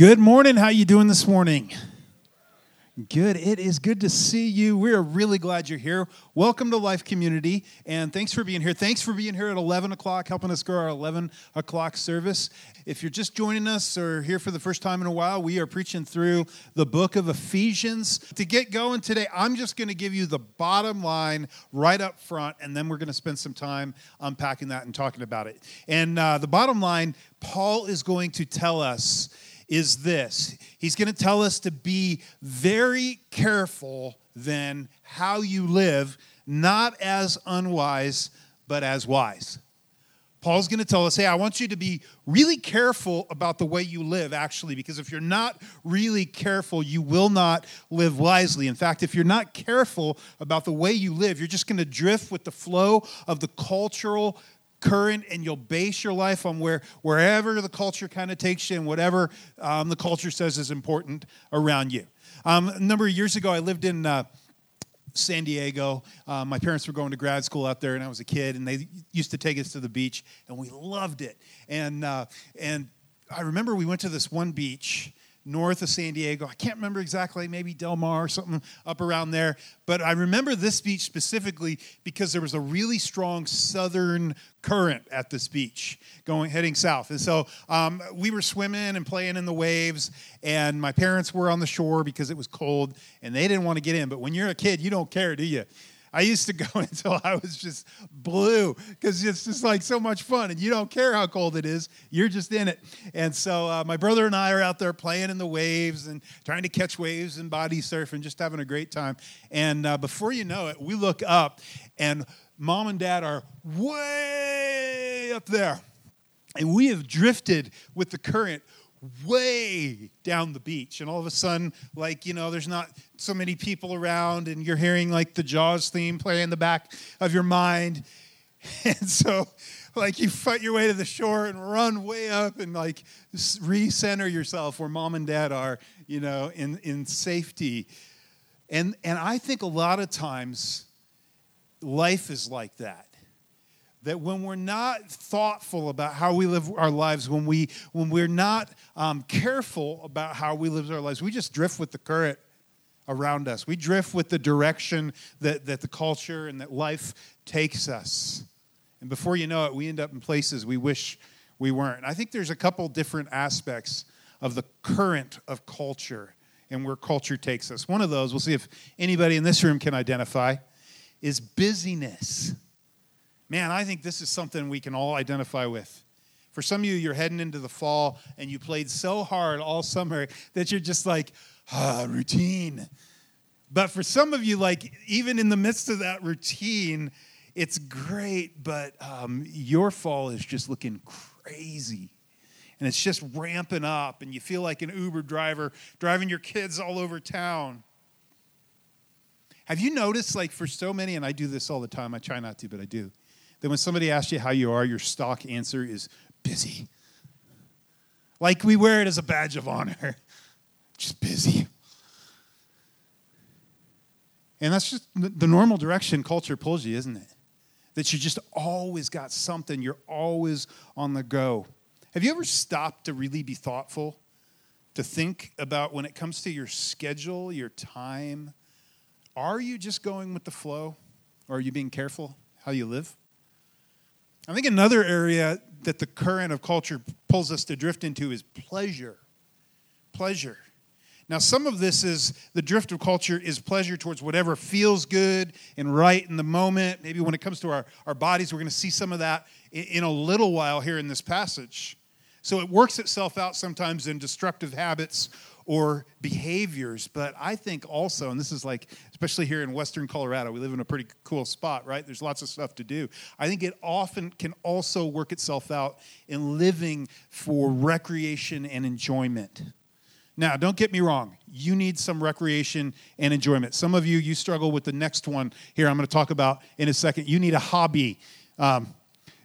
Good morning. How you doing this morning? Good. It is good to see you. We are really glad you're here. Welcome to Life Community, and thanks for being here. Thanks for being here at 11 o'clock, helping us grow our 11 o'clock service. If you're just joining us or here for the first time in a while, we are preaching through the book of Ephesians. To get going today, I'm just going to give you the bottom line right up front, and then we're going to spend some time unpacking that and talking about it. And uh, the bottom line, Paul is going to tell us is this He's going to tell us to be very careful then how you live, not as unwise, but as wise. Paul's going to tell us, hey, I want you to be really careful about the way you live, actually, because if you're not really careful, you will not live wisely. In fact, if you're not careful about the way you live, you're just going to drift with the flow of the cultural current and you'll base your life on where wherever the culture kind of takes you and whatever um, the culture says is important around you. Um, a number of years ago i lived in uh, san diego. Uh, my parents were going to grad school out there and i was a kid and they used to take us to the beach and we loved it. And uh, and i remember we went to this one beach north of San Diego. I can't remember exactly, maybe Del Mar or something up around there. But I remember this beach specifically because there was a really strong southern current at this beach going heading south. And so um, we were swimming and playing in the waves, and my parents were on the shore because it was cold and they didn't want to get in. But when you're a kid, you don't care, do you? I used to go until I was just blue because it's just like so much fun, and you don't care how cold it is. You're just in it. And so uh, my brother and I are out there playing in the waves and trying to catch waves and body surf and just having a great time. And uh, before you know it, we look up, and mom and dad are way up there, and we have drifted with the current way down the beach. And all of a sudden like you know there's not so many people around and you're hearing like the jaws theme play in the back of your mind. And so like you fight your way to the shore and run way up and like recenter yourself where mom and dad are you know in in safety. And and i think a lot of times life is like that that when we're not thoughtful about how we live our lives when we when we're not um, careful about how we live our lives we just drift with the current around us. We drift with the direction that, that the culture and that life takes us. And before you know it we end up in places we wish we weren't. I think there's a couple different aspects of the current of culture and where culture takes us. One of those we'll see if anybody in this room can identify is busyness Man, I think this is something we can all identify with. For some of you, you're heading into the fall and you played so hard all summer that you're just like, ah, routine. But for some of you, like, even in the midst of that routine, it's great, but um, your fall is just looking crazy. And it's just ramping up, and you feel like an Uber driver driving your kids all over town. Have you noticed, like, for so many, and I do this all the time, I try not to, but I do that when somebody asks you how you are, your stock answer is busy. Like we wear it as a badge of honor. Just busy. And that's just the normal direction culture pulls you, isn't it? That you just always got something, you're always on the go. Have you ever stopped to really be thoughtful? To think about when it comes to your schedule, your time? Are you just going with the flow? Or are you being careful how you live? I think another area that the current of culture pulls us to drift into is pleasure. Pleasure. Now, some of this is the drift of culture is pleasure towards whatever feels good and right in the moment. Maybe when it comes to our, our bodies, we're going to see some of that in, in a little while here in this passage. So it works itself out sometimes in destructive habits or behaviors. But I think also, and this is like, especially here in Western Colorado, we live in a pretty cool spot, right? There's lots of stuff to do. I think it often can also work itself out in living for recreation and enjoyment. Now, don't get me wrong. You need some recreation and enjoyment. Some of you, you struggle with the next one here. I'm going to talk about in a second. You need a hobby. Um,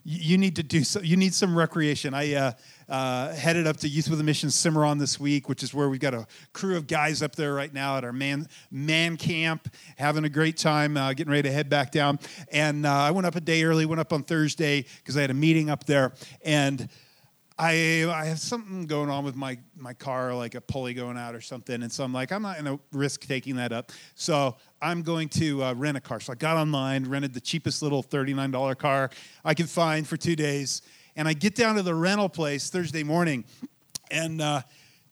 you need to do so. You need some recreation. I uh, uh, headed up to Youth with a Mission Cimarron this week, which is where we've got a crew of guys up there right now at our man man camp, having a great time, uh, getting ready to head back down. And uh, I went up a day early, went up on Thursday because I had a meeting up there, and I I have something going on with my my car, like a pulley going out or something, and so I'm like, I'm not going to risk taking that up. So I'm going to uh, rent a car. So I got online, rented the cheapest little $39 car I could find for two days, and I get down to the rental place Thursday morning, and. Uh,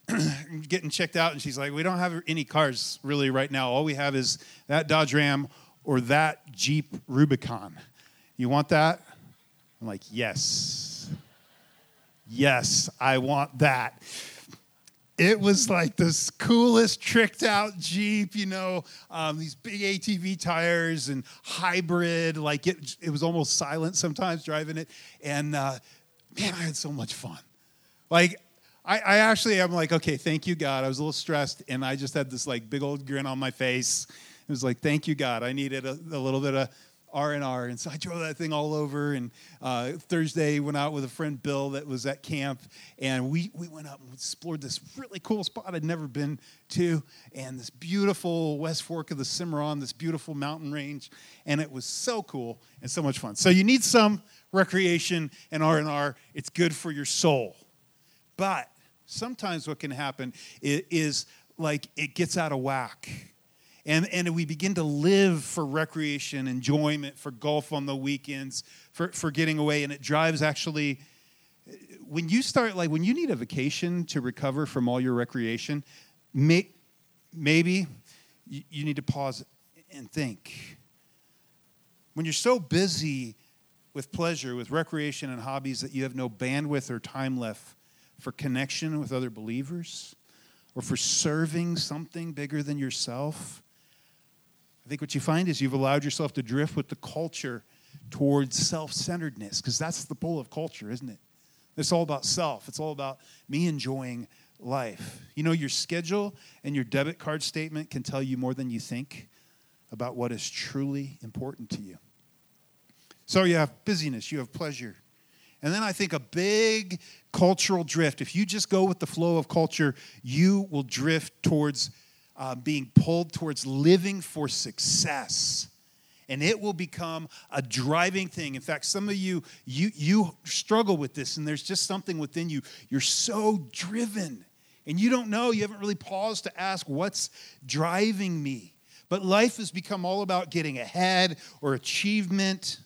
getting checked out, and she's like, "We don't have any cars really right now. All we have is that Dodge Ram or that Jeep Rubicon. You want that?" I'm like, "Yes." yes, I want that. It was like this coolest tricked out Jeep, you know, um, these big ATV tires and hybrid. Like it, it was almost silent sometimes driving it. And uh, man, I had so much fun. Like, I, I actually, I'm like, okay, thank you, God. I was a little stressed and I just had this like big old grin on my face. It was like, thank you, God. I needed a, a little bit of R and so I drove that thing all over. And uh, Thursday went out with a friend Bill that was at camp, and we we went up and explored this really cool spot I'd never been to, and this beautiful West Fork of the Cimarron, this beautiful mountain range, and it was so cool and so much fun. So you need some recreation and R and R. It's good for your soul, but sometimes what can happen is like it gets out of whack and, and we begin to live for recreation, enjoyment, for golf on the weekends, for, for getting away. And it drives actually, when you start, like when you need a vacation to recover from all your recreation, may, maybe you, you need to pause and think. When you're so busy with pleasure, with recreation and hobbies that you have no bandwidth or time left for connection with other believers or for serving something bigger than yourself, I think what you find is you've allowed yourself to drift with the culture towards self centeredness, because that's the pull of culture, isn't it? It's all about self, it's all about me enjoying life. You know, your schedule and your debit card statement can tell you more than you think about what is truly important to you. So you have busyness, you have pleasure. And then I think a big cultural drift. If you just go with the flow of culture, you will drift towards uh, being pulled towards living for success. And it will become a driving thing. In fact some of you you you struggle with this and there's just something within you. You're so driven and you don't know. You haven't really paused to ask what's driving me. But life has become all about getting ahead or achievement.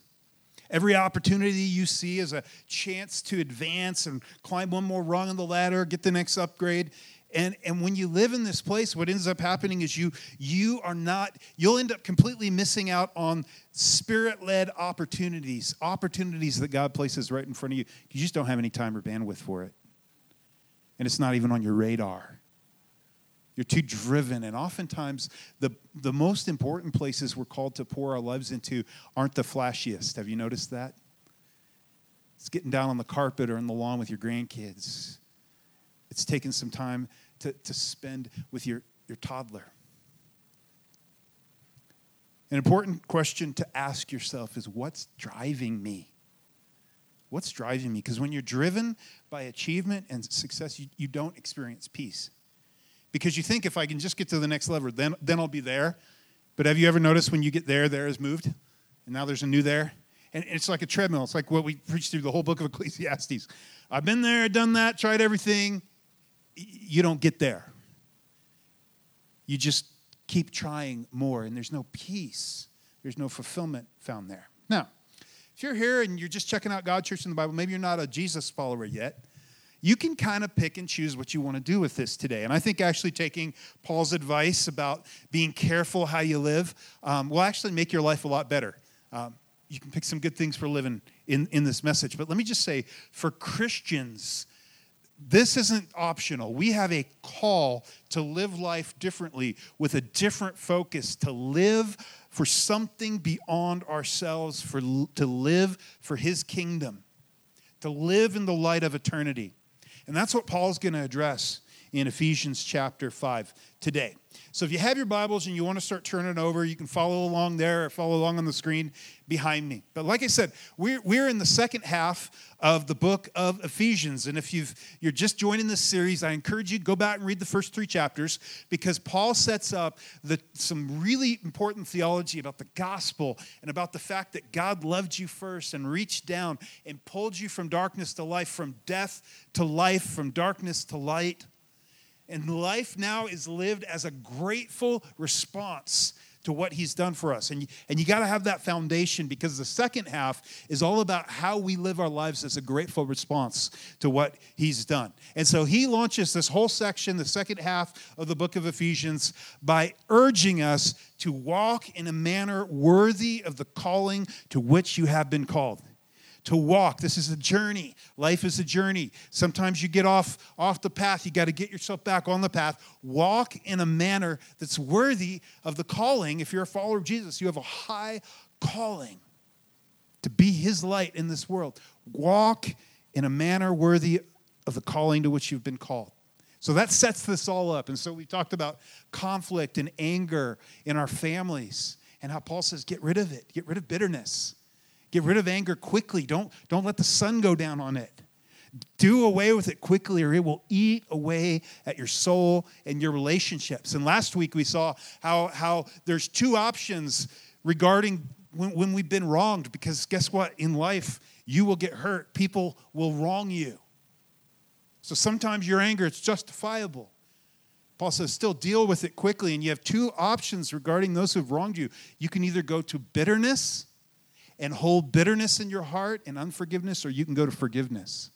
Every opportunity you see is a chance to advance and climb one more rung on the ladder, get the next upgrade. And, and when you live in this place, what ends up happening is you, you are not, you'll end up completely missing out on spirit led opportunities, opportunities that God places right in front of you. You just don't have any time or bandwidth for it. And it's not even on your radar. You're too driven. And oftentimes, the, the most important places we're called to pour our lives into aren't the flashiest. Have you noticed that? It's getting down on the carpet or on the lawn with your grandkids it's taken some time to, to spend with your, your toddler. An important question to ask yourself is what's driving me? What's driving me? Because when you're driven by achievement and success, you, you don't experience peace. Because you think if I can just get to the next level, then, then I'll be there. But have you ever noticed when you get there, there is moved? And now there's a new there? And it's like a treadmill. It's like what we preach through the whole book of Ecclesiastes. I've been there, done that, tried everything you don't get there. You just keep trying more, and there's no peace. There's no fulfillment found there. Now, if you're here and you're just checking out God Church in the Bible, maybe you're not a Jesus follower yet, you can kind of pick and choose what you want to do with this today. And I think actually taking Paul's advice about being careful how you live um, will actually make your life a lot better. Um, you can pick some good things for living in, in this message. But let me just say for Christians, this isn't optional. We have a call to live life differently with a different focus, to live for something beyond ourselves, for, to live for His kingdom, to live in the light of eternity. And that's what Paul's going to address in Ephesians chapter 5 today. So if you have your Bibles and you want to start turning over, you can follow along there or follow along on the screen behind me. But like I said, we're, we're in the second half of the book of Ephesians. And if you've, you're just joining this series, I encourage you to go back and read the first three chapters because Paul sets up the, some really important theology about the gospel and about the fact that God loved you first and reached down and pulled you from darkness to life, from death to life, from darkness to light. And life now is lived as a grateful response to what he's done for us. And and you got to have that foundation because the second half is all about how we live our lives as a grateful response to what he's done. And so he launches this whole section, the second half of the book of Ephesians, by urging us to walk in a manner worthy of the calling to which you have been called to walk. This is a journey. Life is a journey. Sometimes you get off off the path. You got to get yourself back on the path. Walk in a manner that's worthy of the calling. If you're a follower of Jesus, you have a high calling to be his light in this world. Walk in a manner worthy of the calling to which you've been called. So that sets this all up. And so we talked about conflict and anger in our families and how Paul says, get rid of it, get rid of bitterness. Get rid of anger quickly. Don't, don't let the sun go down on it. Do away with it quickly, or it will eat away at your soul and your relationships. And last week we saw how, how there's two options regarding when, when we've been wronged, because guess what? In life, you will get hurt. People will wrong you. So sometimes your anger is justifiable. Paul says, still deal with it quickly. And you have two options regarding those who've wronged you. You can either go to bitterness and hold bitterness in your heart and unforgiveness, or you can go to forgiveness.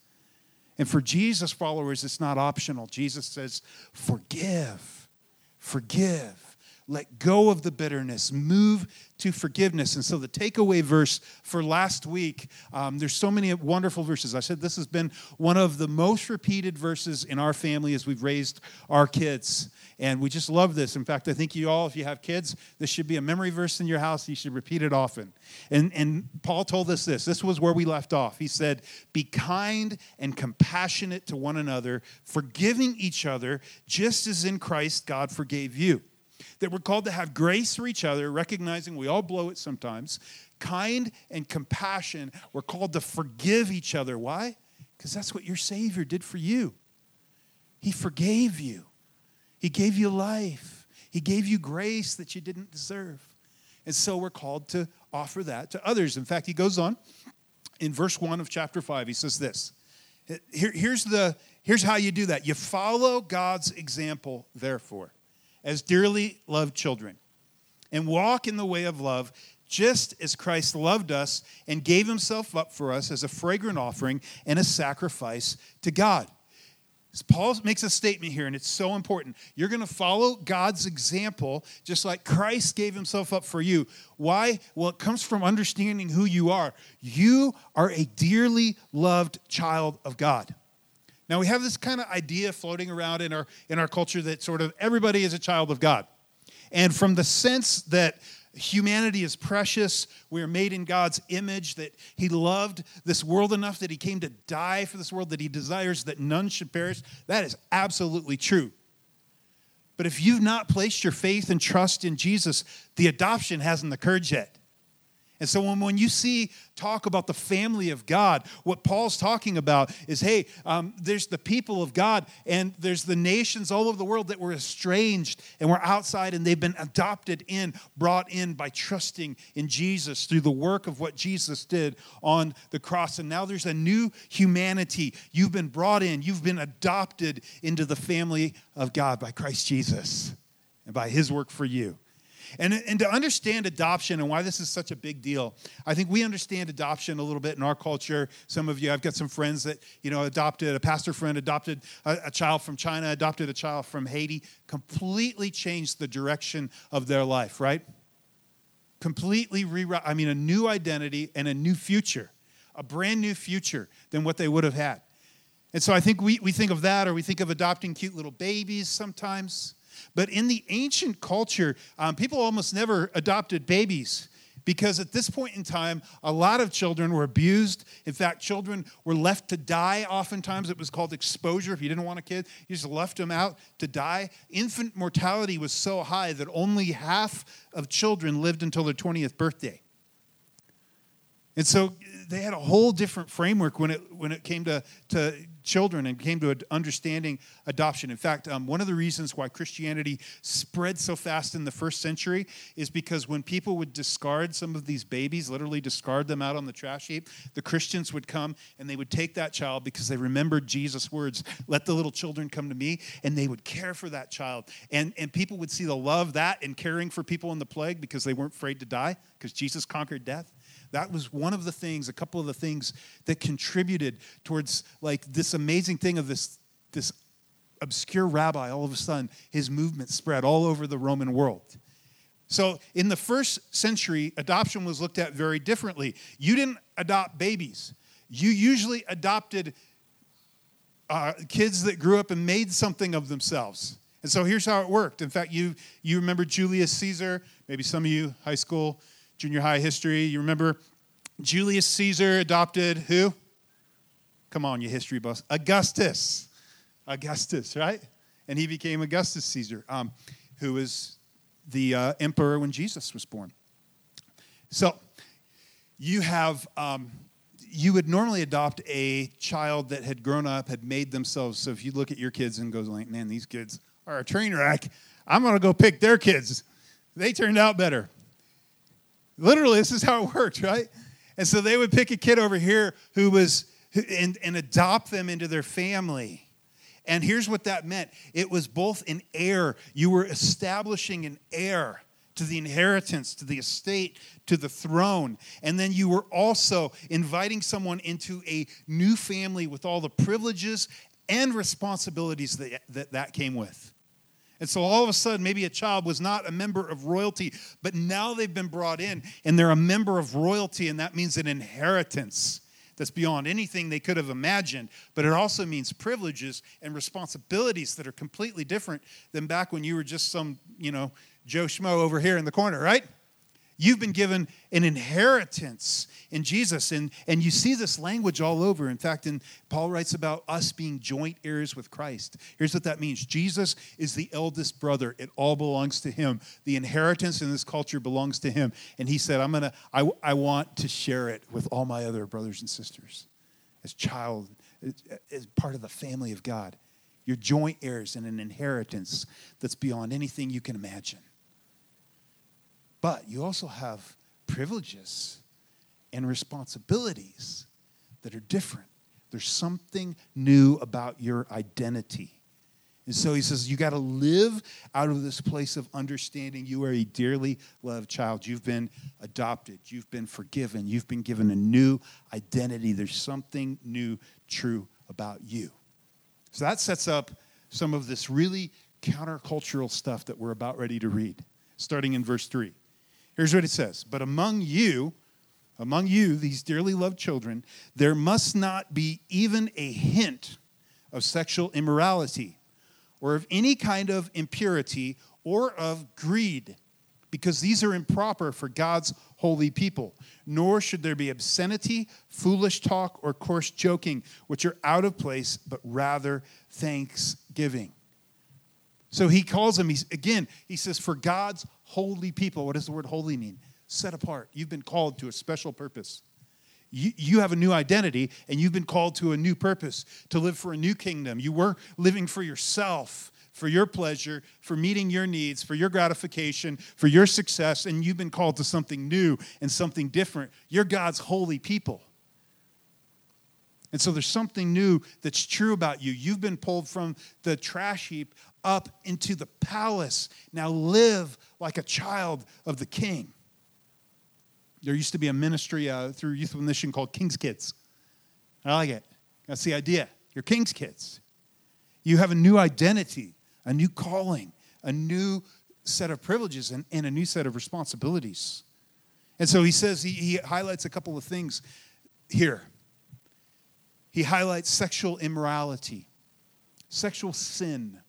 And for Jesus followers, it's not optional. Jesus says, forgive, forgive. Let go of the bitterness. Move to forgiveness. And so, the takeaway verse for last week, um, there's so many wonderful verses. I said this has been one of the most repeated verses in our family as we've raised our kids. And we just love this. In fact, I think you all, if you have kids, this should be a memory verse in your house. You should repeat it often. And, and Paul told us this. This was where we left off. He said, Be kind and compassionate to one another, forgiving each other, just as in Christ God forgave you that we're called to have grace for each other, recognizing we all blow it sometimes, kind and compassion. We're called to forgive each other. Why? Because that's what your Savior did for you. He forgave you, He gave you life, He gave you grace that you didn't deserve. And so we're called to offer that to others. In fact, he goes on in verse 1 of chapter 5. He says this Here, here's, the, here's how you do that you follow God's example, therefore as dearly loved children and walk in the way of love just as Christ loved us and gave himself up for us as a fragrant offering and a sacrifice to God. Paul makes a statement here, and it's so important. You're going to follow God's example, just like Christ gave himself up for you. Why? Well, it comes from understanding who you are. You are a dearly loved child of God. Now we have this kind of idea floating around in our in our culture that sort of everybody is a child of God. And from the sense that humanity is precious, we are made in God's image, that He loved this world enough that He came to die for this world, that He desires that none should perish, that is absolutely true. But if you've not placed your faith and trust in Jesus, the adoption hasn't occurred yet. And so when, when you see talk about the family of God, what Paul's talking about is hey, um, there's the people of God, and there's the nations all over the world that were estranged and were outside, and they've been adopted in, brought in by trusting in Jesus through the work of what Jesus did on the cross. And now there's a new humanity. You've been brought in, you've been adopted into the family of God by Christ Jesus and by his work for you. And, and to understand adoption and why this is such a big deal, I think we understand adoption a little bit in our culture. Some of you, I've got some friends that, you know, adopted, a pastor friend adopted a, a child from China, adopted a child from Haiti, completely changed the direction of their life, right? Completely rewrite, I mean, a new identity and a new future, a brand new future than what they would have had. And so I think we, we think of that, or we think of adopting cute little babies sometimes. But in the ancient culture, um, people almost never adopted babies. Because at this point in time, a lot of children were abused. In fact, children were left to die. Oftentimes, it was called exposure. If you didn't want a kid, you just left them out to die. Infant mortality was so high that only half of children lived until their 20th birthday. And so they had a whole different framework when it, when it came to, to children and came to an understanding adoption. In fact, um, one of the reasons why Christianity spread so fast in the first century is because when people would discard some of these babies, literally discard them out on the trash heap, the Christians would come and they would take that child because they remembered Jesus' words, let the little children come to me, and they would care for that child. And, and people would see the love that in caring for people in the plague because they weren't afraid to die because Jesus conquered death. That was one of the things, a couple of the things that contributed towards like this amazing thing of this, this obscure rabbi, all of a sudden, his movement spread all over the Roman world. So, in the first century, adoption was looked at very differently. You didn't adopt babies, you usually adopted uh, kids that grew up and made something of themselves. And so here's how it worked. In fact, you, you remember Julius Caesar, maybe some of you, high school junior high history. You remember Julius Caesar adopted who? Come on, you history buffs. Augustus. Augustus, right? And he became Augustus Caesar, um, who was the uh, emperor when Jesus was born. So you have, um, you would normally adopt a child that had grown up, had made themselves. So if you look at your kids and goes like, man, these kids are a train wreck, I'm going to go pick their kids. They turned out better. Literally, this is how it worked, right? And so they would pick a kid over here who was, and, and adopt them into their family. And here's what that meant it was both an heir, you were establishing an heir to the inheritance, to the estate, to the throne. And then you were also inviting someone into a new family with all the privileges and responsibilities that that, that came with. And so all of a sudden, maybe a child was not a member of royalty, but now they've been brought in and they're a member of royalty, and that means an inheritance that's beyond anything they could have imagined. But it also means privileges and responsibilities that are completely different than back when you were just some, you know, Joe Schmo over here in the corner, right? You've been given an inheritance in Jesus. And, and you see this language all over. In fact, in, Paul writes about us being joint heirs with Christ. Here's what that means Jesus is the eldest brother, it all belongs to him. The inheritance in this culture belongs to him. And he said, I'm to, I, I want to share it with all my other brothers and sisters as child, as part of the family of God. You're joint heirs in an inheritance that's beyond anything you can imagine. But you also have privileges and responsibilities that are different. There's something new about your identity. And so he says, You got to live out of this place of understanding you are a dearly loved child. You've been adopted, you've been forgiven, you've been given a new identity. There's something new, true about you. So that sets up some of this really countercultural stuff that we're about ready to read, starting in verse 3. Here's what it says But among you, among you, these dearly loved children, there must not be even a hint of sexual immorality or of any kind of impurity or of greed, because these are improper for God's holy people. Nor should there be obscenity, foolish talk, or coarse joking, which are out of place, but rather thanksgiving. So he calls them, he's, again, he says, for God's holy people. What does the word holy mean? Set apart. You've been called to a special purpose. You, you have a new identity and you've been called to a new purpose to live for a new kingdom. You were living for yourself, for your pleasure, for meeting your needs, for your gratification, for your success, and you've been called to something new and something different. You're God's holy people. And so there's something new that's true about you. You've been pulled from the trash heap up into the palace. Now live like a child of the king. There used to be a ministry uh, through Youth with Mission called King's Kids. I like it. That's the idea. You're King's Kids. You have a new identity, a new calling, a new set of privileges, and, and a new set of responsibilities. And so he says, he, he highlights a couple of things here. He highlights sexual immorality, sexual sin.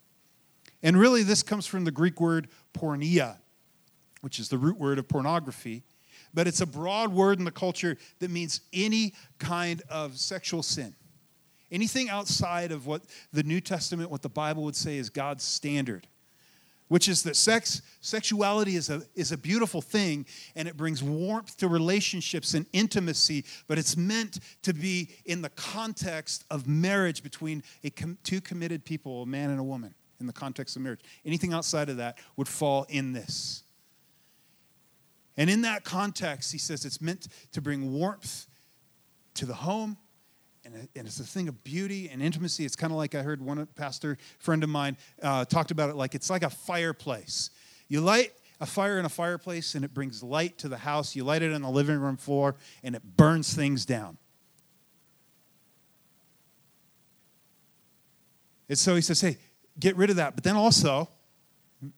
And really, this comes from the Greek word porneia, which is the root word of pornography. but it's a broad word in the culture that means any kind of sexual sin. Anything outside of what the New Testament, what the Bible would say is God's standard, which is that sex, sexuality is a, is a beautiful thing and it brings warmth to relationships and intimacy, but it's meant to be in the context of marriage between com- two committed people, a man and a woman, in the context of marriage. Anything outside of that would fall in this. And in that context, he says it's meant to bring warmth to the home and, it's a thing of beauty and intimacy. It's kind of like I heard one pastor friend of mine uh, talked about it like it's like a fireplace. You light a fire in a fireplace and it brings light to the house. You light it on the living room floor and it burns things down. And so he says, hey, get rid of that. But then also,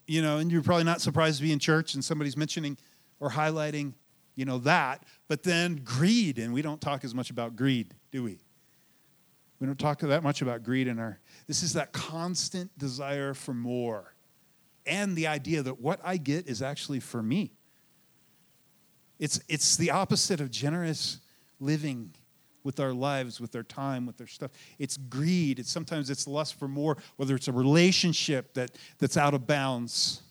you know, and you're probably not surprised to be in church and somebody's mentioning or highlighting, you know, that. But then greed, and we don't talk as much about greed, do we? We don't talk that much about greed in our. This is that constant desire for more and the idea that what I get is actually for me. It's, it's the opposite of generous living with our lives, with our time, with our stuff. It's greed. It's sometimes it's lust for more, whether it's a relationship that, that's out of bounds,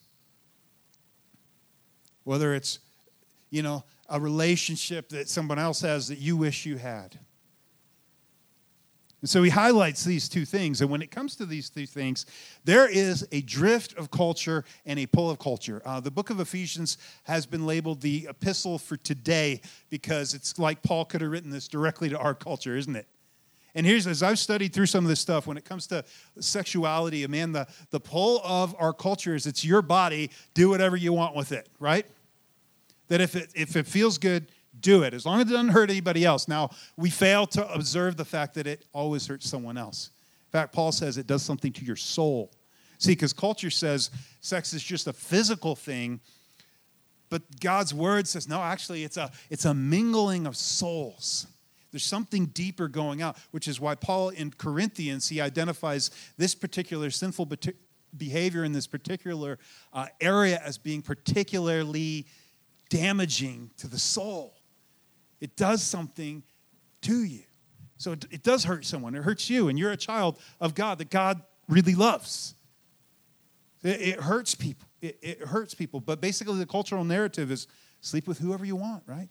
whether it's, you know, a relationship that someone else has that you wish you had. And so he highlights these two things. And when it comes to these two things, there is a drift of culture and a pull of culture. Uh, the book of Ephesians has been labeled the epistle for today because it's like Paul could have written this directly to our culture, isn't it? And here's, as I've studied through some of this stuff, when it comes to sexuality, man, the, the pull of our culture is it's your body, do whatever you want with it, right? That if it, if it feels good, do it, as long as it doesn't hurt anybody else. Now, we fail to observe the fact that it always hurts someone else. In fact, Paul says it does something to your soul. See, because culture says sex is just a physical thing, but God's word says, no, actually, it's a, it's a mingling of souls. There's something deeper going out, which is why Paul in Corinthians, he identifies this particular sinful behavior in this particular uh, area as being particularly damaging to the soul it does something to you. So it, it does hurt someone. It hurts you, and you're a child of God that God really loves. It, it hurts people. It, it hurts people. But basically, the cultural narrative is sleep with whoever you want, right?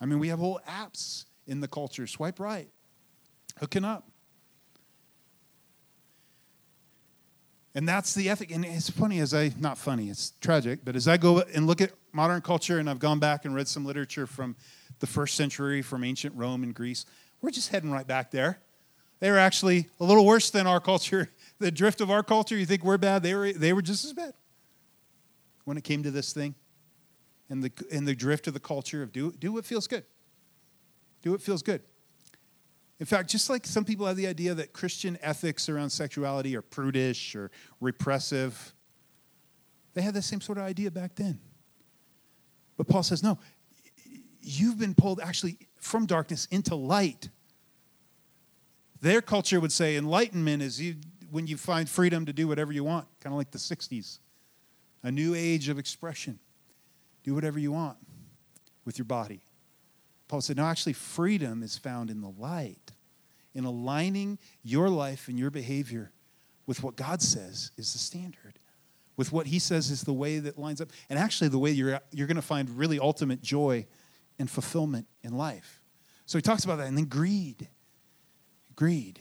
I mean, we have whole apps in the culture. Swipe right, hooking up. And that's the ethic. And it's funny as I, not funny, it's tragic, but as I go and look at modern culture, and I've gone back and read some literature from the first century from ancient Rome and Greece. We're just heading right back there. They were actually a little worse than our culture. The drift of our culture, you think we're bad, they were, they were just as bad when it came to this thing. And the, and the drift of the culture of do, do what feels good. Do what feels good. In fact, just like some people have the idea that Christian ethics around sexuality are prudish or repressive, they had the same sort of idea back then. But Paul says, no, you've been pulled actually from darkness into light. Their culture would say enlightenment is you, when you find freedom to do whatever you want, kind of like the 60s. A new age of expression. Do whatever you want with your body. Paul said, no, actually, freedom is found in the light, in aligning your life and your behavior with what God says is the standard, with what He says is the way that lines up, and actually the way you're, you're going to find really ultimate joy and fulfillment in life. So he talks about that. And then greed. Greed.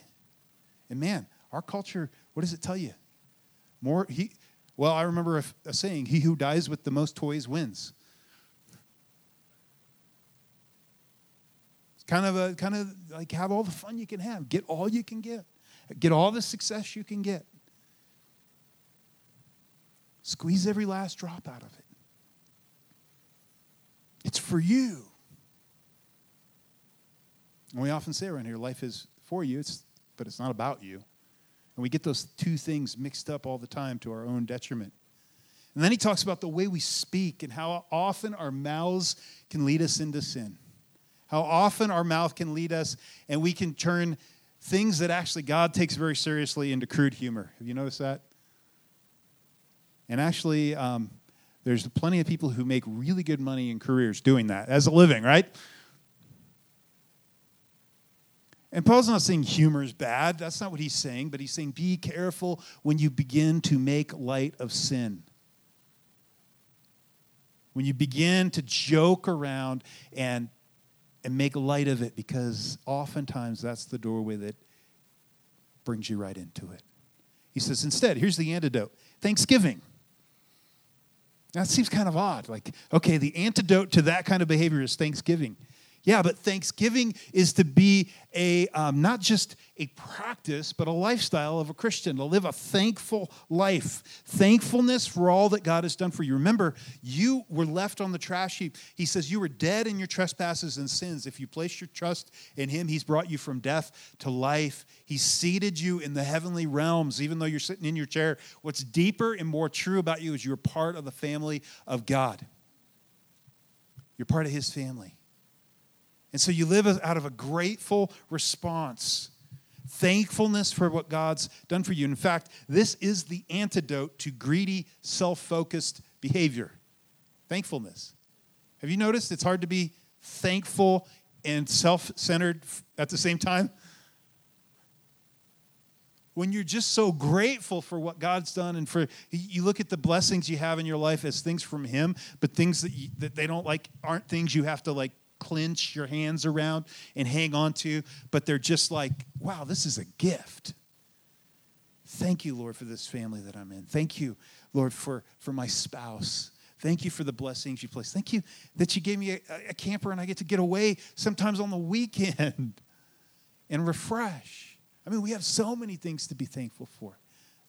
And man, our culture, what does it tell you? More, he, well, I remember a, a saying, he who dies with the most toys wins. It's kind of a, kind of like have all the fun you can have. Get all you can get. Get all the success you can get. Squeeze every last drop out of it. It's for you. And we often say around here, life is for you, it's, but it's not about you. And we get those two things mixed up all the time to our own detriment. And then he talks about the way we speak and how often our mouths can lead us into sin. How often our mouth can lead us and we can turn things that actually God takes very seriously into crude humor. Have you noticed that? And actually, um, There's plenty of people who make really good money in careers doing that as a living, right? And Paul's not saying humor is bad. That's not what he's saying, but he's saying be careful when you begin to make light of sin. When you begin to joke around and, and make light of it, because oftentimes that's the doorway that brings you right into it. He says, instead, here's the antidote Thanksgiving. That seems kind of odd. Like, okay, the antidote to that kind of behavior is Thanksgiving. Yeah, but Thanksgiving is to be a um, not just a practice, but a lifestyle of a Christian, to live a thankful life. Thankfulness for all that God has done for you. Remember, you were left on the trash heap. He says you were dead in your trespasses and sins. If you place your trust in Him, He's brought you from death to life. He's seated you in the heavenly realms, even though you're sitting in your chair. What's deeper and more true about you is you're part of the family of God. You're part of His family. And so you live out of a grateful response, thankfulness for what God's done for you. In fact, this is the antidote to greedy, self focused behavior thankfulness. Have you noticed it's hard to be thankful and self centered at the same time? When you're just so grateful for what God's done and for you look at the blessings you have in your life as things from Him, but things that, you, that they don't like aren't things you have to like clench your hands around and hang on to, but they're just like, wow, this is a gift. Thank you, Lord, for this family that I'm in. Thank you, Lord, for, for my spouse. Thank you for the blessings you placed. Thank you that you gave me a, a camper and I get to get away sometimes on the weekend and refresh. I mean, we have so many things to be thankful for.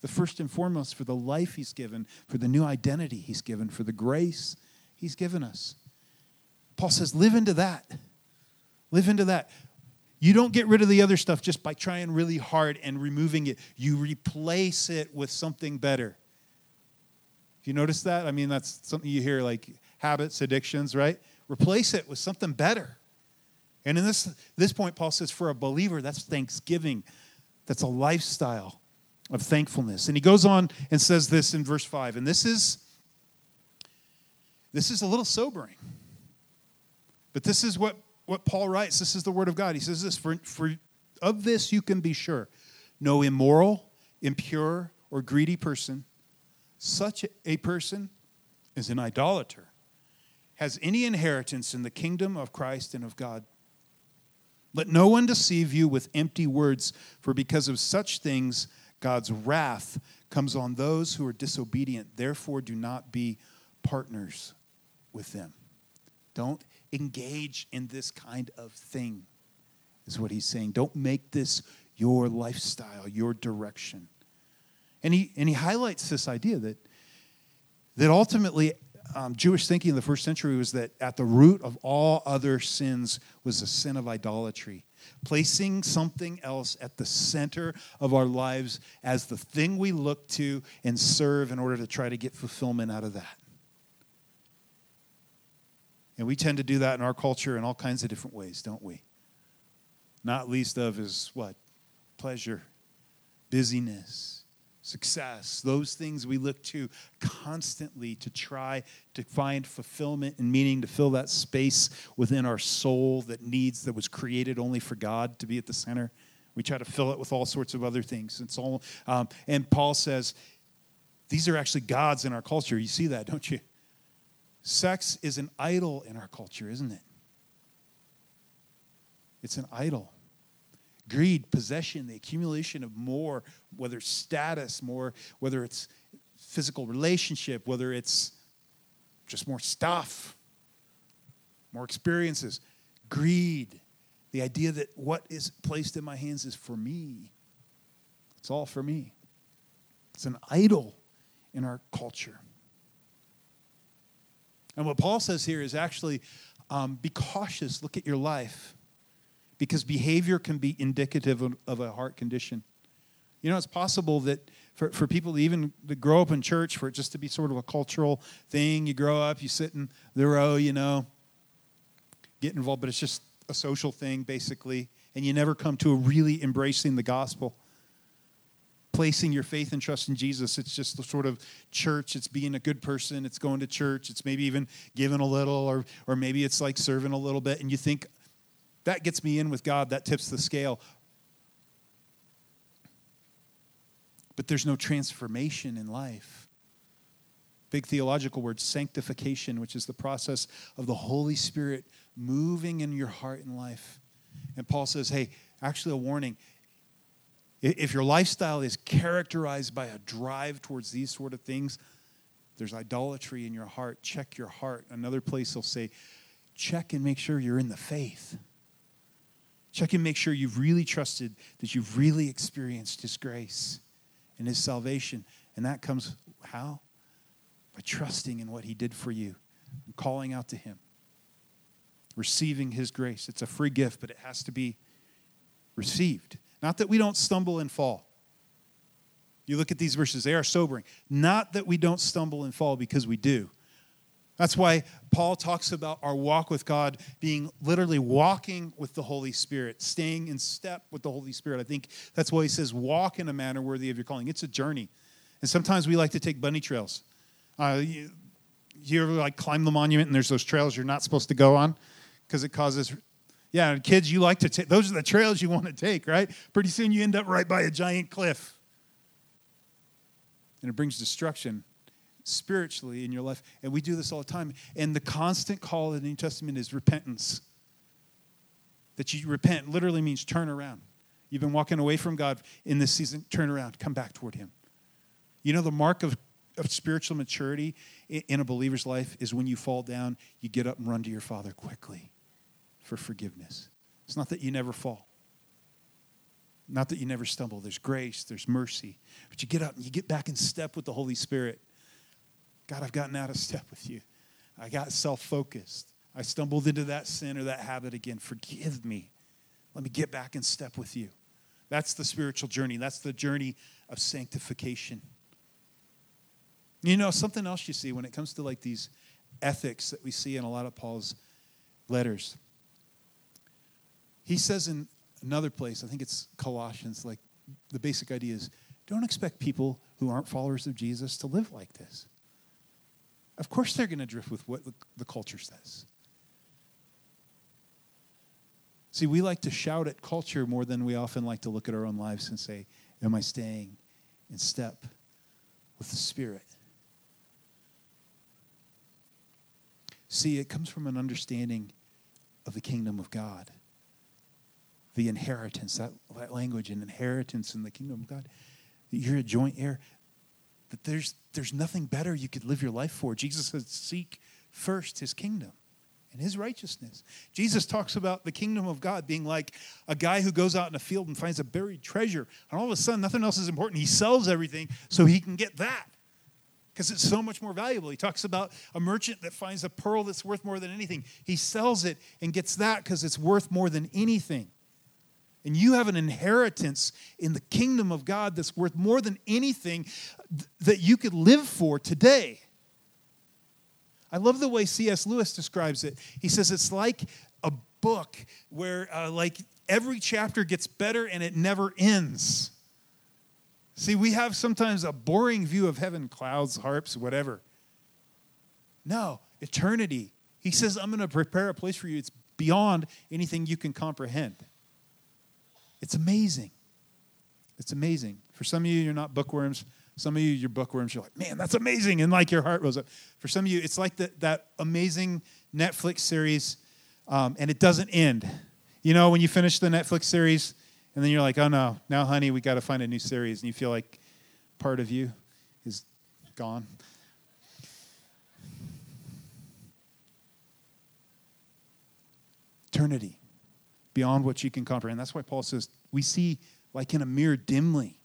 The first and foremost, for the life He's given, for the new identity He's given, for the grace He's given us. Paul says, live into that. Live into that. You don't get rid of the other stuff just by trying really hard and removing it. You replace it with something better. If you notice that? I mean, that's something you hear like habits, addictions, right? Replace it with something better. And in this, this point, Paul says, for a believer, that's thanksgiving. That's a lifestyle of thankfulness. And he goes on and says this in verse 5. And this is this is a little sobering. But this is what, what Paul writes. This is the word of God. He says this for, for of this you can be sure. No immoral, impure, or greedy person, such a person is an idolater, has any inheritance in the kingdom of Christ and of God. Let no one deceive you with empty words, for because of such things, God's wrath comes on those who are disobedient. Therefore, do not be partners with them. Don't engage in this kind of thing, is what he's saying. Don't make this your lifestyle, your direction. And he, and he highlights this idea that, that ultimately um, Jewish thinking in the first century was that at the root of all other sins was the sin of idolatry. Placing something else at the center of our lives as the thing we look to and serve in order to try to get fulfillment out of that. And we tend to do that in our culture in all kinds of different ways, don't we? Not least of is what? Pleasure, busyness, success. Those things we look to constantly to try to find fulfillment and meaning, to fill that space within our soul that needs, that was created only for God to be at the center. We try to fill it with all sorts of other things. It's all, um, and Paul says, these are actually gods in our culture. You see that, don't you? Sex is an idol in our culture, isn't it? It's an idol. Greed, possession, the accumulation of more, whether it's status, more, whether it's physical relationship, whether it's just more stuff, more experiences. Greed, the idea that what is placed in my hands is for me. It's all for me. It's an idol in our culture. And what Paul says here is actually um, be cautious, look at your life, because behavior can be indicative of, of, a heart condition. You know, it's possible that for, for people to even to grow up in church, for it just to be sort of a cultural thing, you grow up, you sit in the row, you know, get involved, but it's just a social thing, basically, and you never come to a really embracing the gospel. Placing your faith and trust in Jesus. It's just the sort of church. It's being a good person. It's going to church. It's maybe even giving a little, or, or maybe it's like serving a little bit. And you think, that gets me in with God. That tips the scale. But there's no transformation in life. Big theological word, sanctification, which is the process of the Holy Spirit moving in your heart and life. And Paul says, hey, actually, a warning if your lifestyle is characterized by a drive towards these sort of things, there's idolatry in your heart. Check your heart. Another place he'll say, check and make sure you're in the faith. Check and make sure you've really trusted, that you've really experienced His grace and His salvation. And that comes how? By trusting in what He did for you calling out to Him, receiving His grace. It's a free gift, but it has to be received. Not that we don't stumble and fall. You look at these verses, they are sobering. Not that we don't stumble and fall because we do. That's why Paul talks about our walk with God being literally walking with the Holy Spirit, staying in step with the Holy Spirit. I think that's why he says, walk in a manner worthy of your calling. It's a journey. And sometimes we like to take bunny trails. Uh, you, you ever like climb the monument and there's those trails you're not supposed to go on because it causes yeah, kids, you like to take, those are the trails you want to take, right? Pretty soon you end up right by a giant cliff. And it brings destruction spiritually in your life. And we do this all the time. And the constant call in the New Testament is repentance. That you repent literally means turn around. You've been walking away from God in this season, turn around, come back toward Him. You know, the mark of, of spiritual maturity in a believer's life is when you fall down, you get up and run to your Father quickly for forgiveness. It's not that you never fall, not that you never stumble. There's grace, there's mercy. But you get up and you get back in step with the Holy Spirit. God, I've gotten out of step with you. I got self focused. I stumbled into that sin or that habit again. Forgive me. Let me get back in step with you. That's the spiritual journey. That's the journey of sanctification. You know, something else you see when it comes to like these ethics that we see in a lot of Paul's letters. He says in another place, I think it's Colossians, like the basic idea is don't expect people who aren't followers of Jesus to live like this. Of course, they're going to drift with what the culture says. See, we like to shout at culture more than we often like to look at our own lives and say, Am I staying in step with the Spirit? See, it comes from an understanding of the kingdom of God the inheritance, that, that language, an inheritance in the kingdom of God. You're a joint heir. That there's, there's nothing better you could live your life for. Jesus says, Seek first his kingdom and his righteousness. Jesus talks about the kingdom of God being like a guy who goes out in a field and finds a buried treasure, and all of a sudden nothing else is important. He sells everything so he can get that because it's so much more valuable. He talks about a merchant that finds a pearl that's worth more than anything. He sells it and gets that because it's worth more than anything. And you have an inheritance in the kingdom of God that's worth more than anything that you could live for today. I love the way C.S. Lewis describes it. He says it's like a book where, uh, like, every chapter gets better and it never ends. See, we have sometimes a boring view of heaven clouds, harps, whatever. No, eternity. He says, I'm going to prepare a place for you. It's beyond anything you can comprehend. It's amazing. It's amazing. For some of you, you're not bookworms. Some of you, you're bookworms. You're like, man, that's amazing. And like your heart rose up. For some of you, it's like the, that amazing Netflix series, um, and it doesn't end. You know, when you finish the Netflix series, and then you're like, oh no, now, honey, we got to find a new series. And you feel like part of you is gone. Eternity beyond what you can comprehend. That's why Paul says we see like in a mirror dimly,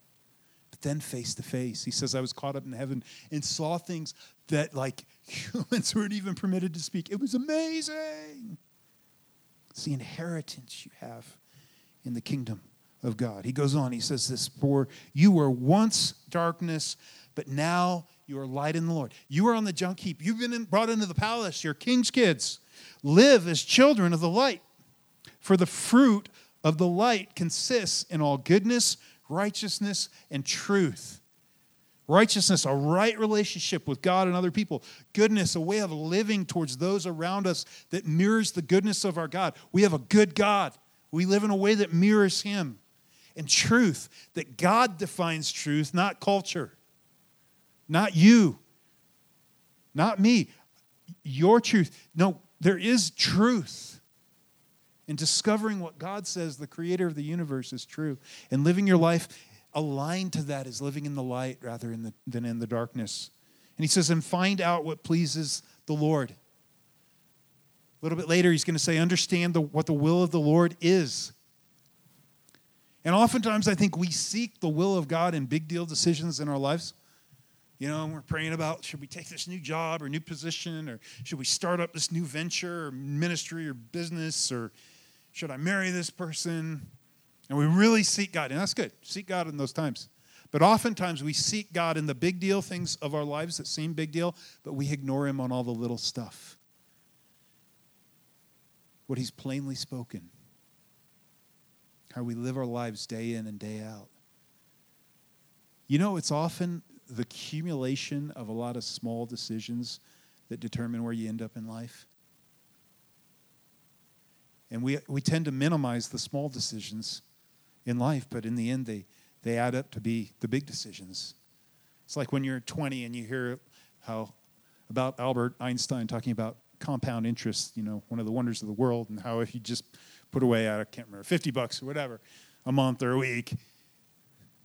but then face to face. He says, I was caught up in heaven and saw things that like humans weren't even permitted to speak. It was amazing. It's the inheritance you have in the kingdom of God. He goes on, he says this, for you were once darkness, but now you are light in the Lord. You are on the junk heap. You've been in, brought into the palace. You're king's kids. Live as children of the light. For the fruit of the light consists in all goodness, righteousness, and truth. Righteousness, a right relationship with God and other people. Goodness, a way of living towards those around us that mirrors the goodness of our God. We have a good God. We live in a way that mirrors Him. And truth, that God defines truth, not culture, not you, not me. Your truth. No, there is truth. And discovering what God says, the creator of the universe, is true. And living your life aligned to that is living in the light rather in the, than in the darkness. And he says, and find out what pleases the Lord. A little bit later, he's going to say, understand the, what the will of the Lord is. And oftentimes, I think we seek the will of God in big deal decisions in our lives. You know, we're praying about should we take this new job or new position, or should we start up this new venture or ministry or business, or should I marry this person? And we really seek God, and that's good. Seek God in those times. But oftentimes we seek God in the big deal things of our lives that seem big deal, but we ignore Him on all the little stuff. What He's plainly spoken, how we live our lives day in and day out. You know, it's often the accumulation of a lot of small decisions that determine where you end up in life. And we, we tend to minimize the small decisions in life, but in the end, they, they add up to be the big decisions. It's like when you're 20 and you hear how about Albert Einstein talking about compound interest, you know, one of the wonders of the world, and how if you just put away, I can't remember, 50 bucks or whatever, a month or a week,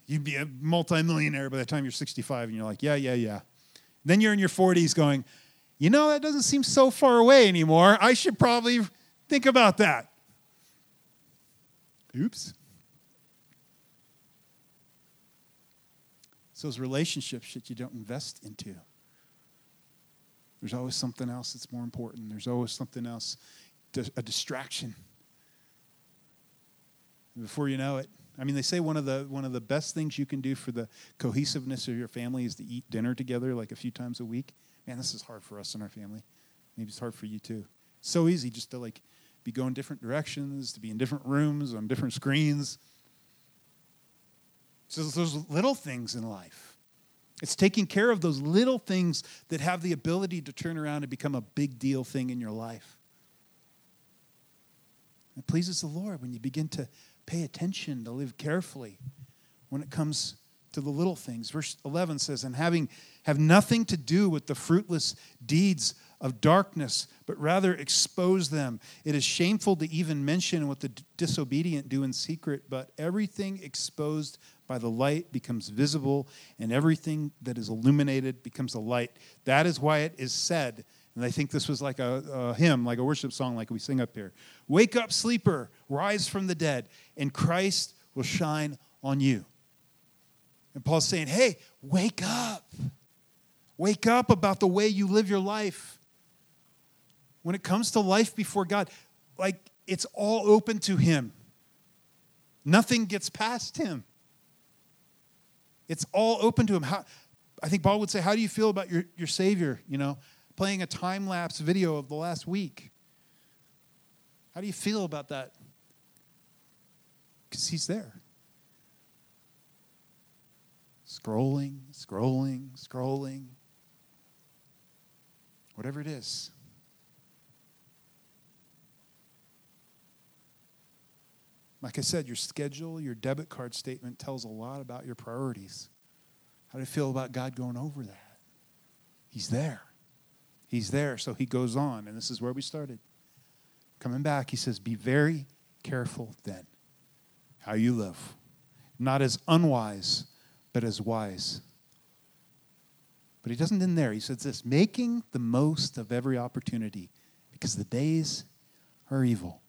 you'd be a multimillionaire by the time you're 65, and you're like, yeah, yeah, yeah. Then you're in your 40s going, you know, that doesn't seem so far away anymore. I should probably think about that. Oops. It's those relationships that you don't invest into. There's always something else that's more important. There's always something else, a distraction. Before you know it, I mean, they say one of the one of the best things you can do for the cohesiveness of your family is to eat dinner together like a few times a week. Man, this is hard for us in our family. Maybe it's hard for you too. so easy just to like be going different directions, to be in different rooms on different screens. So those little things in life. It's taking care of those little things that have the ability to turn around and become a big deal thing in your life. It pleases the Lord when you begin to pay attention, to live carefully when it comes to the little things. Verse 11 says, And having have nothing to do with the fruitless deeds of darkness, but rather expose them. It is shameful to even mention what the disobedient do in secret, but everything exposed by the light becomes visible, and everything that is illuminated becomes a light. That is why it is said, and I think this was like a, a hymn, like a worship song, like we sing up here Wake up, sleeper, rise from the dead, and Christ will shine on you. And Paul's saying, Hey, wake up. Wake up about the way you live your life when it comes to life before God, like it's all open to Him. Nothing gets past Him. It's all open to Him. How, I think Paul would say, How do you feel about your, your Savior? You know, playing a time lapse video of the last week. How do you feel about that? Because He's there. Scrolling, scrolling, scrolling. Whatever it is. Like I said, your schedule, your debit card statement tells a lot about your priorities. How do you feel about God going over that? He's there. He's there. So he goes on, and this is where we started. Coming back, he says, Be very careful then how you live. Not as unwise, but as wise. But he doesn't end there. He says this making the most of every opportunity because the days are evil.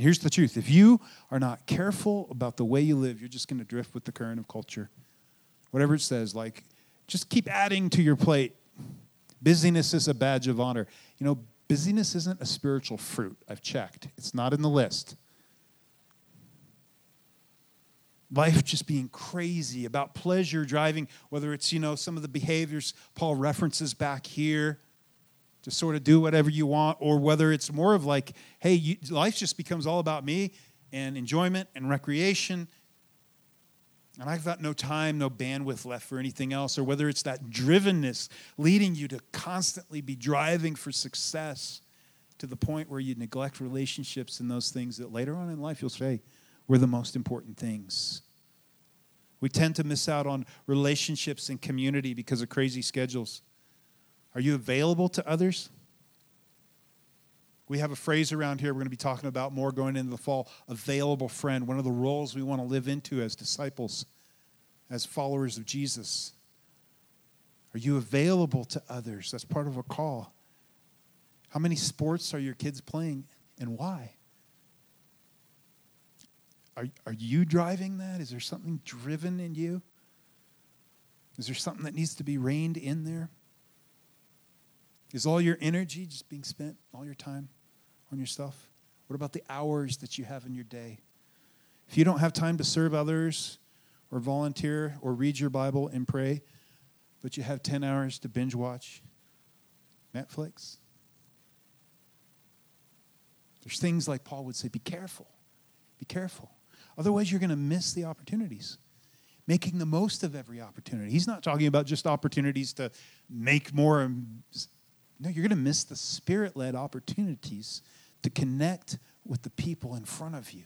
And here's the truth if you are not careful about the way you live, you're just going to drift with the current of culture. Whatever it says, like, just keep adding to your plate. Busyness is a badge of honor. You know, busyness isn't a spiritual fruit. I've checked, it's not in the list. Life just being crazy about pleasure driving, whether it's, you know, some of the behaviors Paul references back here to sort of do whatever you want, or whether it's more of like, hey, you, life just becomes all about me and enjoyment and recreation. and I've got no time, no bandwidth left for anything else, or whether it's that drivenness leading you to constantly be driving for success to the point where you neglect relationships and those things that later on in life you'll say were the most important things. We tend to miss out on relationships and community because of crazy schedules. Are you available to others? We have a phrase around here we're going to be talking about more going into the fall available friend, one of the roles we want to live into as disciples, as followers of Jesus. Are you available to others? That's part of a call. How many sports are your kids playing and why? Are, are you driving that? Is there something driven in you? Is there something that needs to be reined in there? Is all your energy just being spent, all your time? on yourself? What about the hours that you have in your day? If you don't have time to serve others or volunteer or read your Bible and pray, but you have 10 hours to binge watch Netflix, there's things like Paul would say be careful. Be careful. Otherwise, you're going to miss the opportunities. Making the most of every opportunity. He's not talking about just opportunities to make more. No, you're going to miss the spirit led opportunities to connect with the people in front of you.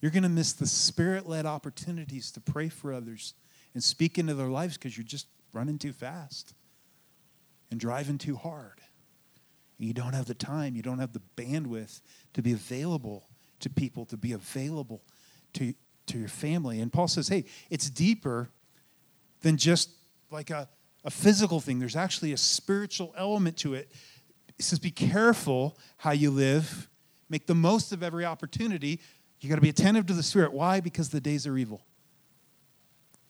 You're going to miss the spirit led opportunities to pray for others and speak into their lives because you're just running too fast and driving too hard. You don't have the time, you don't have the bandwidth to be available to people, to be available to, to your family. And Paul says, hey, it's deeper than just like a, a physical thing, there's actually a spiritual element to it he says, Be careful how you live, make the most of every opportunity. You got to be attentive to the Spirit. Why? Because the days are evil.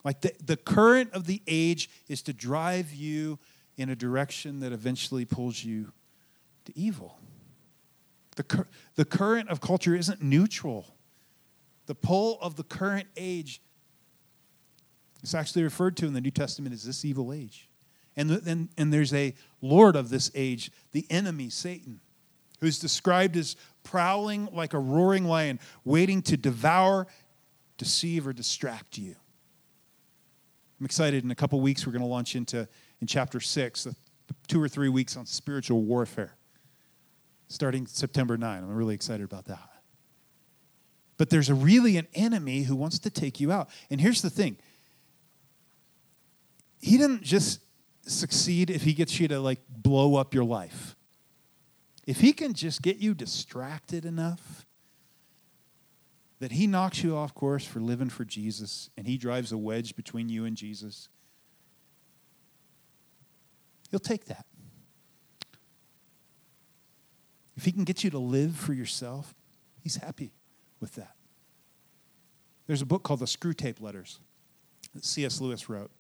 Like the, the current of the age is to drive you in a direction that eventually pulls you to evil. The, the current of culture isn't neutral. The pull of the current age is actually referred to in the New Testament as this evil age. And, and, and there's a Lord of this age, the enemy, Satan, who's described as prowling like a roaring lion, waiting to devour, deceive, or distract you. I'm excited. In a couple weeks, we're going to launch into in chapter six, two or three weeks on spiritual warfare, starting September 9. I'm really excited about that. But there's a really an enemy who wants to take you out. And here's the thing he didn't just succeed if he gets you to like blow up your life. If he can just get you distracted enough that he knocks you off course for living for Jesus and he drives a wedge between you and Jesus, he'll take that. If he can get you to live for yourself, he's happy with that. There's a book called The Screwtape Letters that C.S. Lewis wrote.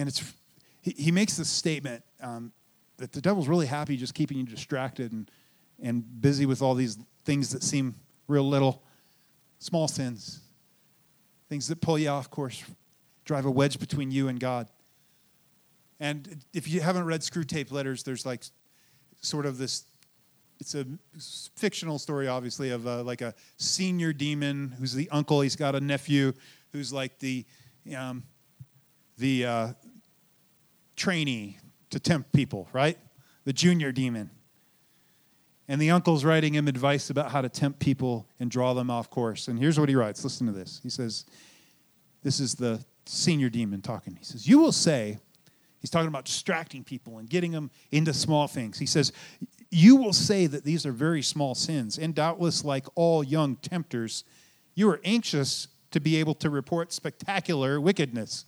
And it's he, he makes this statement um, that the devil's really happy just keeping you distracted and, and busy with all these things that seem real little, small sins, things that pull you off course, drive a wedge between you and God. And if you haven't read Screwtape Letters, there's like sort of this it's a fictional story, obviously, of uh, like a senior demon who's the uncle. He's got a nephew who's like the um, the uh, trainee to tempt people, right? The junior demon. And the uncle's writing him advice about how to tempt people and draw them off course. And here's what he writes listen to this. He says, This is the senior demon talking. He says, You will say, he's talking about distracting people and getting them into small things. He says, You will say that these are very small sins. And doubtless, like all young tempters, you are anxious to be able to report spectacular wickedness.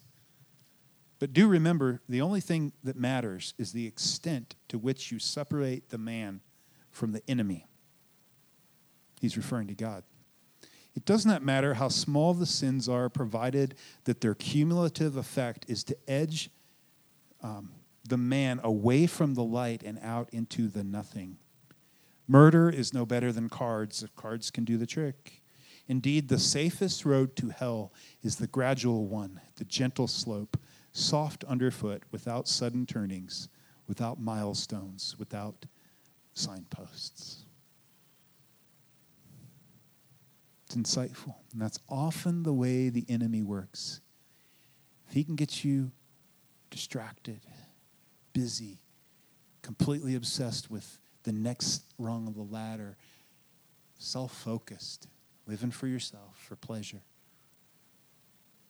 But do remember the only thing that matters is the extent to which you separate the man from the enemy. He's referring to God. It does not matter how small the sins are, provided that their cumulative effect is to edge um, the man away from the light and out into the nothing. Murder is no better than cards, if cards can do the trick. Indeed, the safest road to hell is the gradual one, the gentle slope soft underfoot, without sudden turnings, without milestones, without signposts. It's insightful. And that's often the way the enemy works. If he can get you distracted, busy, completely obsessed with the next rung of the ladder, self focused, living for yourself, for pleasure,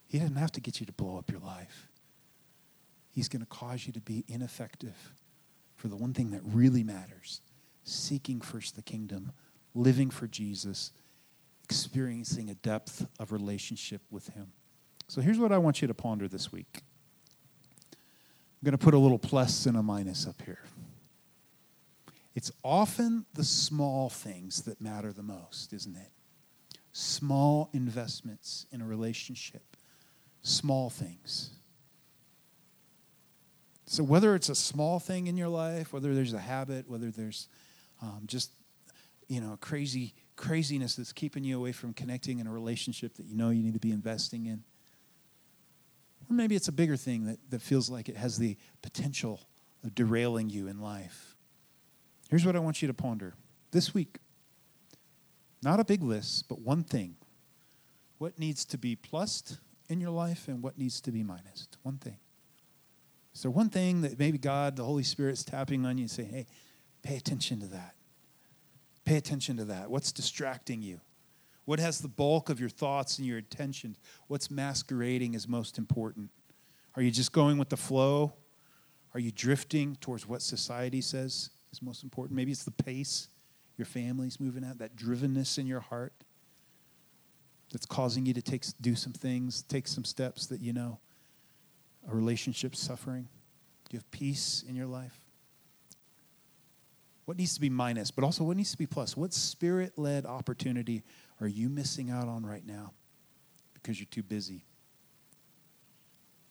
he doesn't have to get you to blow up your life. He's going to cause you to be ineffective for the one thing that really matters seeking first the kingdom, living for Jesus, experiencing a depth of relationship with Him. So here's what I want you to ponder this week. I'm going to put a little plus and a minus up here. It's often the small things that matter the most, isn't it? Small investments in a relationship, small things. So, whether it's a small thing in your life, whether there's a habit, whether there's um, just, you know, crazy craziness that's keeping you away from connecting in a relationship that you know you need to be investing in, or maybe it's a bigger thing that, that feels like it has the potential of derailing you in life. Here's what I want you to ponder this week. Not a big list, but one thing. What needs to be plussed in your life and what needs to be minused? One thing. Is there one thing that maybe God, the Holy Spirit's tapping on you and saying, hey, pay attention to that? Pay attention to that. What's distracting you? What has the bulk of your thoughts and your attention? What's masquerading as most important? Are you just going with the flow? Are you drifting towards what society says is most important? Maybe it's the pace your family's moving at, that drivenness in your heart that's causing you to take, do some things, take some steps that you know a relationship suffering? Do you have peace in your life? What needs to be minus, but also what needs to be plus? What spirit led opportunity are you missing out on right now because you're too busy?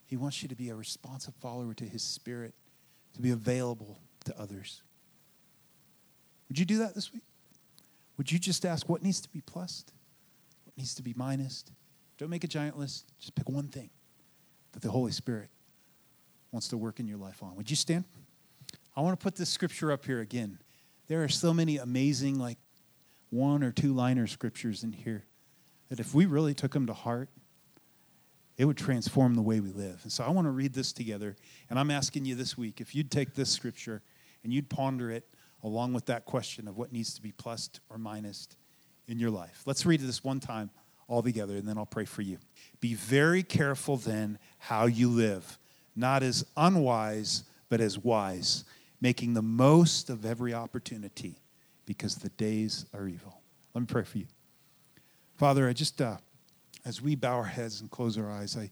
He wants you to be a responsive follower to his spirit, to be available to others. Would you do that this week? Would you just ask what needs to be plussed? What needs to be minus? Don't make a giant list, just pick one thing that the Holy Spirit wants to work in your life on. Would you stand? I want to put this scripture up here again. There are so many amazing, like one or two liner scriptures in here that if we really took them to heart, it would transform the way we live. And so I want to read this together. And I'm asking you this week if you'd take this scripture and you'd ponder it along with that question of what needs to be plussed or minused in your life. Let's read this one time all together, and then I'll pray for you. Be very careful then how you live, not as unwise, but as wise, making the most of every opportunity because the days are evil. Let me pray for you. Father, I just, uh, as we bow our heads and close our eyes, I,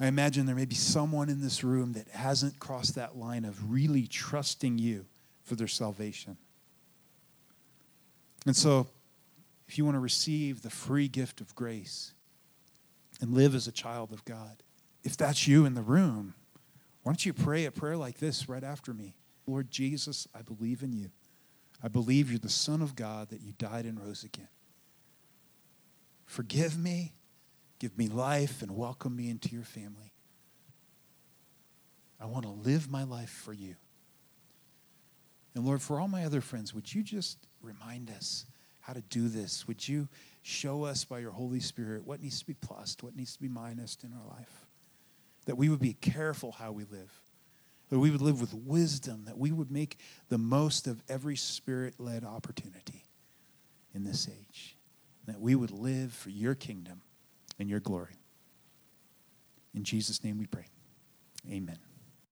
I imagine there may be someone in this room that hasn't crossed that line of really trusting you for their salvation. And so, if you want to receive the free gift of grace and live as a child of God, if that's you in the room, why don't you pray a prayer like this right after me? Lord Jesus, I believe in you. I believe you're the Son of God, that you died and rose again. Forgive me, give me life, and welcome me into your family. I want to live my life for you. And Lord, for all my other friends, would you just remind us how to do this. Would you show us by your Holy Spirit what needs to be plussed, what needs to be minused in our life? That we would be careful how we live, that we would live with wisdom, that we would make the most of every spirit led opportunity in this age, that we would live for your kingdom and your glory. In Jesus' name we pray. Amen.